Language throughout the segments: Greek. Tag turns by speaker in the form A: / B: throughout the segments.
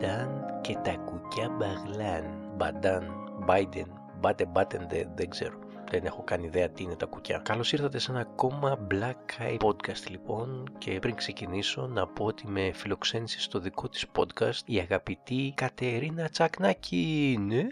A: μπαντάν και τα κουκιά μπαγλάν. Μπαντάν, Biden, μπάτε μπάτεν δεν ξέρω. Δεν έχω καν ιδέα τι είναι τα κουκιά. Καλώς ήρθατε σε ένα ακόμα Black Eye Podcast λοιπόν και πριν ξεκινήσω να πω ότι με φιλοξένησε στο δικό της podcast η αγαπητή Κατερίνα Τσακνάκη. Ναι!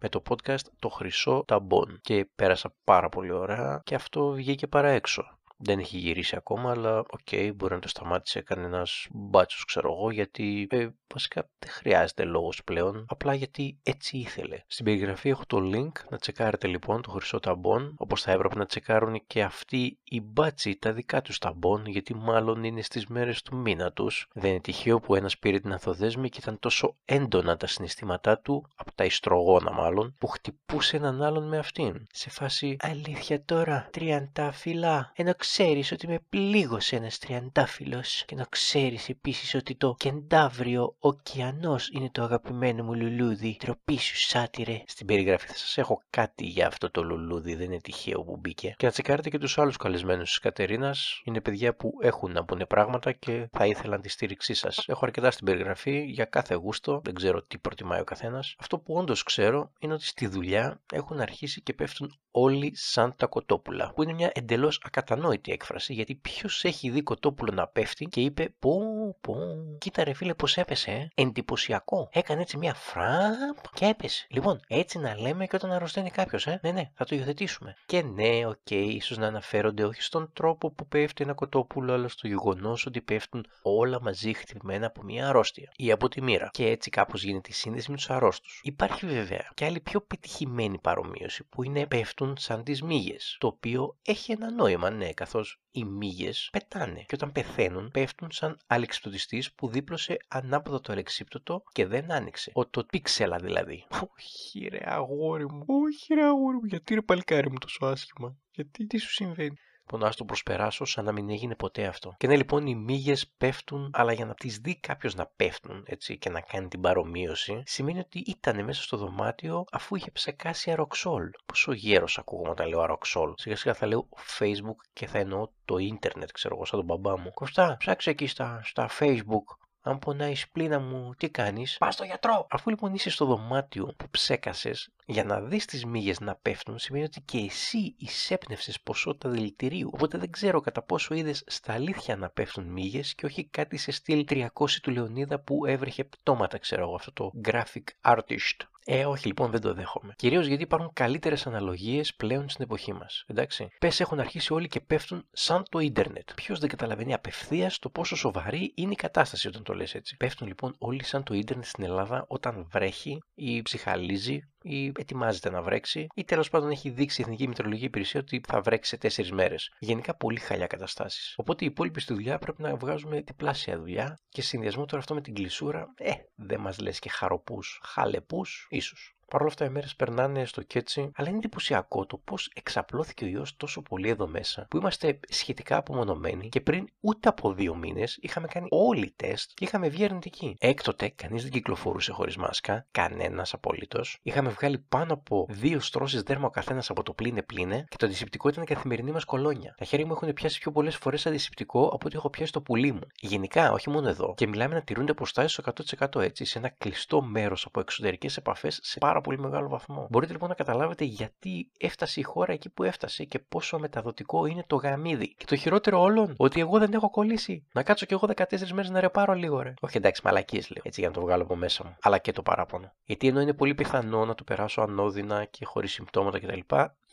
A: Με το podcast Το Χρυσό Ταμπον και πέρασα πάρα πολύ ωραία και αυτό βγήκε παραέξω δεν έχει γυρίσει ακόμα, αλλά ok, okay, μπορεί να το σταμάτησε κανένας μπάτσος, ξέρω εγώ, γιατί ε, βασικά δεν χρειάζεται λόγος πλέον, απλά γιατί έτσι ήθελε. Στην περιγραφή έχω το link να τσεκάρετε λοιπόν το χρυσό ταμπον, όπως θα έπρεπε να τσεκάρουν και αυτοί οι μπάτσοι τα δικά τους ταμπον, γιατί μάλλον είναι στις μέρες του μήνα τους. Δεν είναι τυχαίο που ένας πήρε την ανθοδέσμη και ήταν τόσο έντονα τα συναισθήματά του, από τα ιστρογόνα μάλλον, που χτυπούσε έναν άλλον με αυτήν. Σε φάση Αλήθεια τώρα, τριαντάφυλλα, ενώ ξέρεις ότι με πλήγωσε ένας τριαντάφυλλος και να ξέρεις επίσης ότι το κεντάβριο ωκεανός είναι το αγαπημένο μου λουλούδι. Τροπή σου σάτυρε. Στην περιγραφή θα σας έχω κάτι για αυτό το λουλούδι, δεν είναι τυχαίο που μπήκε. Και να τσεκάρετε και τους άλλους καλεσμένους της Κατερίνας. Είναι παιδιά που έχουν να πούνε πράγματα και θα ήθελαν τη στήριξή σας. Έχω αρκετά στην περιγραφή για κάθε γούστο, δεν ξέρω τι προτιμάει ο καθένας. Αυτό που όντως ξέρω είναι ότι στη δουλειά έχουν αρχίσει και πέφτουν όλοι σαν τα κοτόπουλα. Που είναι μια εντελώς ακατανόητη έκφραση γιατί ποιος έχει δει κοτόπουλο να πέφτει και είπε Πω, πω, κοίτα ρε φίλε πώς έπεσε, ε. εντυπωσιακό. Έκανε έτσι μια φραμπ και έπεσε. Λοιπόν, έτσι να λέμε και όταν αρρωσταίνει κάποιος, ε. Ναι, ναι, θα το υιοθετήσουμε. Και ναι, ok, okay, ίσως να αναφέρονται όχι στον τρόπο που πέφτει ένα κοτόπουλο, αλλά στο γεγονός ότι πέφτουν όλα μαζί χτυπημένα από μια αρρώστια ή από τη μοίρα. Και έτσι κάπως γίνεται η σύνδεση με τους αρρώστους. Υπάρχει βέβαια και άλλη πιο πετυχημένη παρομοίωση που είναι πέφτουν σαν τις μύγες, το οποίο έχει ένα νόημα, ναι, καθώς οι μύγες πετάνε και όταν πεθαίνουν πέφτουν σαν αλεξιπτωτιστής που δίπλωσε ανάποδα το αλεξίπτωτο και δεν άνοιξε. Ο το πίξελα δηλαδή. Όχι ρε αγόρι μου, όχι ρε αγόρι μου, γιατί ρε παλικάρι μου τόσο άσχημα, γιατί; Τι σου συμβαίνει; Λοιπόν, ας το προσπεράσω σαν να μην έγινε ποτέ αυτό. Και ναι, λοιπόν, οι μύγες πέφτουν, αλλά για να τις δει κάποιος να πέφτουν έτσι και να κάνει την παρομοίωση, σημαίνει ότι ήταν μέσα στο δωμάτιο αφού είχε ψεκάσει αροξόλ. Πόσο γέρος ακούγομαι όταν λέω αροξόλ. Σιγά σιγά θα λέω Facebook και θα εννοώ το ίντερνετ, ξέρω εγώ, σαν τον μπαμπά μου. Κοστά, ψάξε εκεί στα, στα Facebook αν πονάει η σπλήνα μου, τι κάνεις; Πας στο γιατρό! Αφού λοιπόν είσαι στο δωμάτιο που ψέκασες για να δεις τις μύγες να πέφτουν, σημαίνει ότι και εσύ εισέπνευσες ποσότητα δηλητηρίου. Οπότε δεν ξέρω κατά πόσο είδες στα αλήθεια να πέφτουν μύγες και όχι κάτι σε στυλ 300 του Λεωνίδα που έβρεχε πτώματα, ξέρω εγώ, αυτό το graphic artist. Ε, όχι, λοιπόν, δεν το δέχομαι. Κυρίως γιατί υπάρχουν καλύτερες αναλογίες πλέον στην εποχή μας. Εντάξει. Πες έχουν αρχίσει όλοι και πέφτουν σαν το ίντερνετ. Ποιος δεν καταλαβαίνει απευθείας το πόσο σοβαρή είναι η κατάσταση όταν το λες έτσι. Πέφτουν λοιπόν όλοι σαν το ίντερνετ στην Ελλάδα όταν βρέχει ή ψυχαλίζει ή ετοιμάζεται να βρέξει, ή τέλος πάντων έχει δείξει η Εθνική Μητρολογική Υπηρεσία ότι θα βρέξει σε τέσσερις μέρες. Γενικά πολύ χαλιά καταστάσεις. Οπότε οι υπόλοιποι στη δουλειά πρέπει να βγάζουμε διπλάσια δουλειά και συνδυασμό τώρα αυτό με την κλεισούρα, ε, δεν μας λες και χαροπούς, χαλεπούς, ίσως. Παρ' όλα αυτά οι μέρες περνάνε στο κέτσι, αλλά είναι εντυπωσιακό το πώς εξαπλώθηκε ο ιός τόσο πολύ εδώ μέσα, που είμαστε σχετικά απομονωμένοι και πριν ούτε από δύο μήνες είχαμε κάνει όλοι τεστ και είχαμε βγει αρνητικοί. Έκτοτε κανείς δεν κυκλοφορούσε χωρίς μάσκα, κανένας απολύτως. Είχαμε βγάλει πάνω από δύο στρώσεις δέρμα ο καθένας από το πλήνε πλήνε και το αντισηπτικό ήταν η καθημερινή μας κολόνια. Τα χέρια μου έχουν πιάσει πιο πολλές φορές αντισηπτικό από ότι έχω πιάσει το πουλί μου. Γενικά, όχι μόνο εδώ. Και μιλάμε να τηρούνται αποστάσεις στο 100% έτσι, σε ένα κλειστό μέρος από εξωτερικές επαφές σε πάρα πολύ μεγάλο βαθμό. Μπορείτε λοιπόν να καταλάβετε γιατί έφτασε η χώρα εκεί που έφτασε και πόσο μεταδοτικό είναι το γαμίδι. Και το χειρότερο όλων, ότι εγώ δεν έχω κολλήσει. Να κάτσω κι εγώ 14 μέρες να ρεπάρω λίγο, ρε. Όχι εντάξει, μαλακίες λέω. Έτσι για να το βγάλω από μέσα μου. Αλλά και το παράπονο. Γιατί ενώ είναι πολύ πιθανό να το περάσω ανώδυνα και χωρίς συμπτώματα κτλ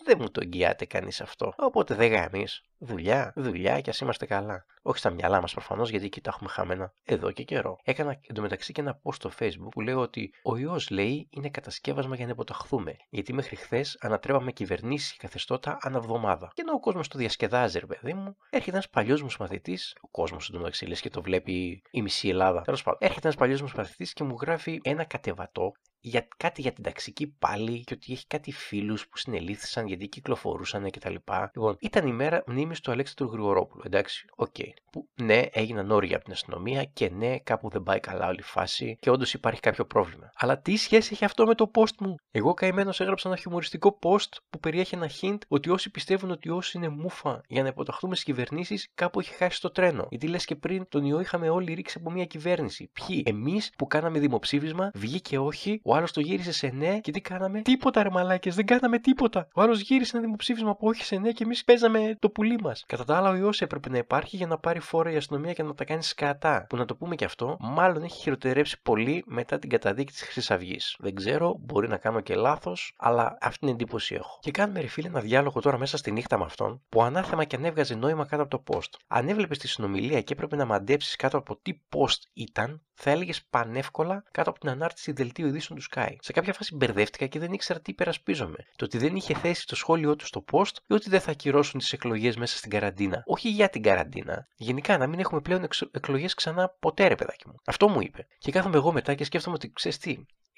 A: δεν μου το εγγυάται κανείς αυτό. Οπότε δεν γάμει. Δουλειά, δουλειά και ας είμαστε καλά. Όχι στα μυαλά μας προφανώς, γιατί εκεί τα έχουμε χαμένα εδώ και καιρό. Έκανα εντωμεταξύ και ένα post στο Facebook που λέω ότι ο ιός λέει είναι κατασκεύασμα για να υποταχθούμε. Γιατί μέχρι χθες ανατρέπαμε κυβερνήσεις και καθεστώτα αναβδομάδα. Και ενώ ο κόσμος το διασκεδάζει, ρε παιδί μου, έρχεται ένας παλιός μου μαθητής, ο κόσμος εντωμεταξύ λες και το βλέπει η μισή Ελλάδα. Τέλος πάντων, έρχεται ένας παλιός μου μαθητής και μου γράφει ένα κατεβατό για κάτι για την ταξική πάλη και ότι έχει κάτι φίλους που συνελήφθησαν γιατί κυκλοφορούσαν κτλ. Λοιπόν, ήταν η μέρα μνήμης του Αλέξανδρου Γρηγορόπουλου. Εντάξει, ok. Okay. Που ναι, έγιναν όργια από την αστυνομία και ναι, κάπου δεν πάει καλά όλη η φάση και όντως υπάρχει κάποιο πρόβλημα. Αλλά τι σχέση έχει αυτό με το post μου; Εγώ ο καημένος έγραψα ένα χιουμοριστικό post που περιέχει ένα hint ότι όσοι πιστεύουν ότι ο ιός είναι μούφα για να υποταχθούμε στις κυβερνήσεις, κάπου έχει χάσει το τρένο. Γιατί λες και πριν τον ιό είχαμε όλοι ρίξει από μια κυβέρνηση. Ποιοι, εμείς που κάναμε δημοψήφισμα, βγήκε όχι, ο άλλος το γύρισε σε ναι και τι κάναμε; Τίποτα ρε μαλάκες, δεν κάναμε τίποτα. Ο άλλος γύρισε ένα δημοψήφισμα από όχι σε ναι και εμείς παίζαμε το πουλί μας. Κατά τα άλλα, ο ιός έπρεπε να υπάρχει για να πάρει φόρα η αστυνομία και να τα κάνει σκατά. Που να το πούμε και αυτό, μάλλον έχει χειροτερέψει πολύ μετά την καταδίκη της Χρυσής Αυγής. Δεν ξέρω, μπορεί να κάνω και λάθος, αλλά αυτή την εντύπωση έχω. Και κάνουμε ρε φίλε ένα διάλογο τώρα μέσα στη νύχτα με αυτόν, που ανάθεμα και αν έβγαζε νόημα κάτω από το post. Αν έβλεπες τη συνομιλία και έπρεπε να μαντέψεις κάτω από τι post ήταν, θα έλεγες πανεύκολα κάτω από την ανάρτηση δελτίου ειδήσεων του Sky. Σε κάποια φάση μπερδεύτηκα και δεν ήξερα τι υπερασπίζομαι. Το ότι δεν είχε θέσει το σχόλιο του στο post ή ότι δεν θα ακυρώσουν τις εκλογές μέσα στην καραντίνα. Όχι για την καραντίνα. Γενικά να μην έχουμε πλέον εκλογές ξανά ποτέ, ρε παιδάκι μου. Αυτό μου είπε. Και κάθομαι εγώ μετά και σκέφτομαι ότι ξέρεις τι,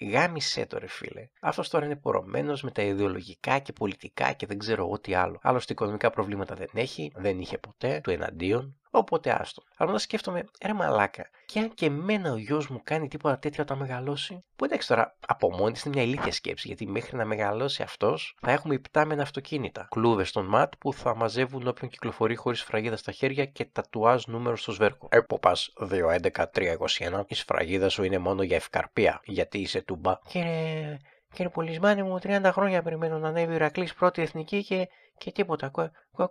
A: Γάμισε το ρε φίλε. Αυτός τώρα είναι πορωμένος με τα ιδεολογικά και πολιτικά και δεν ξέρω εγώ τι άλλο. Άλλωστε οικονομικά προβλήματα δεν έχει, δεν είχε ποτέ, του εναντίον. Οπότε άστο. Αλλά όταν σκέφτομαι, ρε μαλάκα, και αν και εμένα ο γιος μου κάνει τίποτα τέτοιο όταν μεγαλώσει, που εντάξει τώρα από μόνη είναι μια ηλίθια σκέψη, γιατί μέχρι να μεγαλώσει αυτός θα έχουμε υπτάμενα αυτοκίνητα. Κλούβες στον ματ που θα μαζεύουν όποιον κυκλοφορεί χωρίς φραγίδα στα χέρια και τατουάζ νούμερο στο σβέρκο. Εποπα 211-321, η σφραγίδα σου είναι μόνο για ευκαρπία, γιατί είσαι τούμπα. Κύριε, κύριε Πολυσμάνη μου, 30 χρόνια περιμένω να ανέβει ο Ηρακλής πρώτη εθνική και και τίποτα.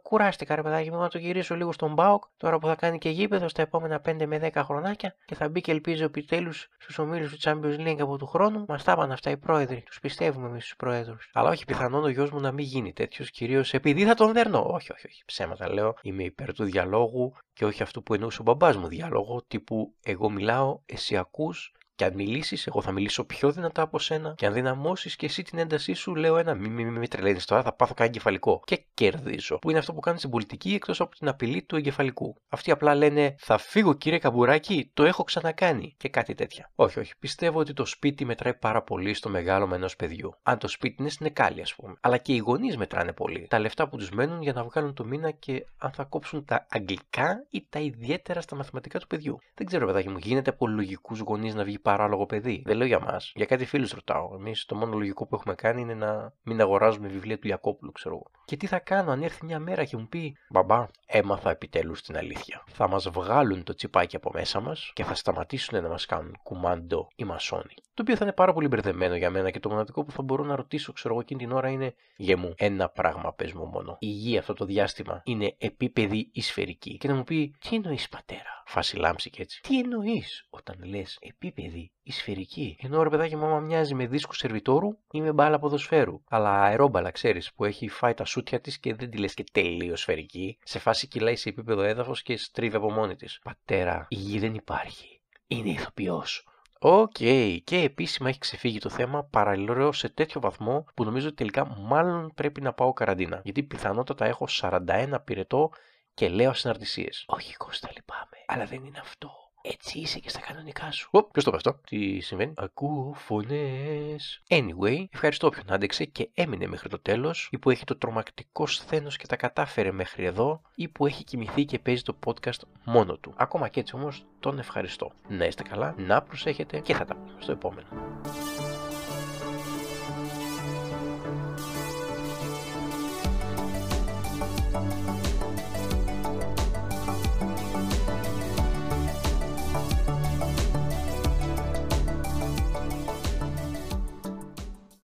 A: Κουράστηκα ρε παιδάκι μου να το γυρίσω λίγο στον Μπάουκ τώρα που θα κάνει και γήπεδος στα επόμενα 5 με 10 χρονάκια και θα μπει και ελπίζω επιτέλους στους ομίλους του Champions League από του χρόνου. Μας τα είπαν αυτά οι πρόεδροι. Τους πιστεύουμε εμείς τους πρόεδρους. Αλλά όχι πιθανόν ο γιος μου να μην γίνει τέτοιος κυρίως επειδή θα τον δέρνω. Όχι, όχι, όχι. Ψέματα λέω. Είμαι υπέρ του διαλόγου και όχι αυτού που εννοούσε ο μπαμπάς μου διάλογο τύπου εγώ μιλάω, εσύ ακούς και αν μιλήσεις, εγώ θα μιλήσω πιο δυνατά από σένα. Και αν δυναμώσεις και εσύ την έντασή σου, λέω ένα μη, μη, μη, μη τρελαίνεις τώρα, θα πάθω κανένα εγκεφαλικό. Και κερδίζω. Που είναι αυτό που κάνεις στην πολιτική εκτός από την απειλή του εγκεφαλικού. Αυτοί απλά λένε Θα φύγω κύριε Καμπουράκη, το έχω ξανακάνει. Και κάτι τέτοια. Όχι, όχι. Πιστεύω ότι το σπίτι μετράει πάρα πολύ στο μεγάλο ενός παιδιού. Αν το σπίτι είναι στην εκάλη, ας πούμε. Αλλά και οι γονείς μετράνε πολύ. Τα λεφτά που τους μένουν για να βγάλουν το μήνα και αν θα κόψουν τα αγγλικά ή τα ιδιαίτερα στα μαθηματικά του παιδιού. Δεν ξέρω, παιδάκι μου, γίνεται από λογικούς γονείς να βγει παράλογο παιδί. Δεν λέω για μας. Για κάτι φίλους ρωτάω. Εμείς το μόνο λογικό που έχουμε κάνει είναι να μην αγοράζουμε βιβλία του Ιακόπουλου, ξέρω εγώ. Και τι θα κάνω αν έρθει μια μέρα και μου πει Μπαμπά, έμαθα επιτέλους την αλήθεια. Θα μας βγάλουν το τσιπάκι από μέσα μας και θα σταματήσουν να μας κάνουν κουμάντο οι μασόνοι. Το οποίο θα είναι πάρα πολύ μπερδεμένο για μένα και το μοναδικό που θα μπορώ να ρωτήσω, ξέρω εγώ, εκείνη την ώρα είναι Γε μου, ένα πράγμα πες μου μόνο. Η γη αυτό το διάστημα είναι επίπεδη ή σφαιρική. Και να μου πει, Τι εννοείς πατέρα φάση λάμψη και έτσι. Τι εννοείς όταν λες επίπεδη ή σφαιρική. Ενώ ρε παιδάκι μου, άμα μοιάζει με δίσκο σερβιτόρου ή με μπάλα ποδοσφαίρου. Αλλά αερόμπαλα, ξέρεις, που έχει φάει τα σούτια της και δεν τη λες και τελείως σφαιρική. Σε φάση κυλάει σε επίπεδο έδαφος και στρίβει από μόνη της. Πατέρα, η γη δεν υπάρχει. Είναι ηθοποιός. Ok, okay. και επίσημα έχει ξεφύγει το θέμα παραληρώ σε τέτοιο βαθμό που νομίζω ότι τελικά μάλλον πρέπει να πάω καραντίνα. Γιατί πιθανότατα έχω 41 πυρετό και λέω ασυναρτησίες. Όχι, Κώστα, λυπάμαι. Αλλά δεν είναι αυτό. Έτσι είσαι και στα κανονικά σου. Ω, ποιος το αυτό; Τι συμβαίνει; Ακούω φωνές. Anyway, ευχαριστώ όποιον άντεξε και έμεινε μέχρι το τέλος, ή που έχει το τρομακτικό σθένος και τα κατάφερε μέχρι εδώ, ή που έχει κοιμηθεί και παίζει το podcast μόνο του. Ακόμα και έτσι όμως τον ευχαριστώ. Να είστε καλά, να προσέχετε και θα τα πούμε στο επόμενο.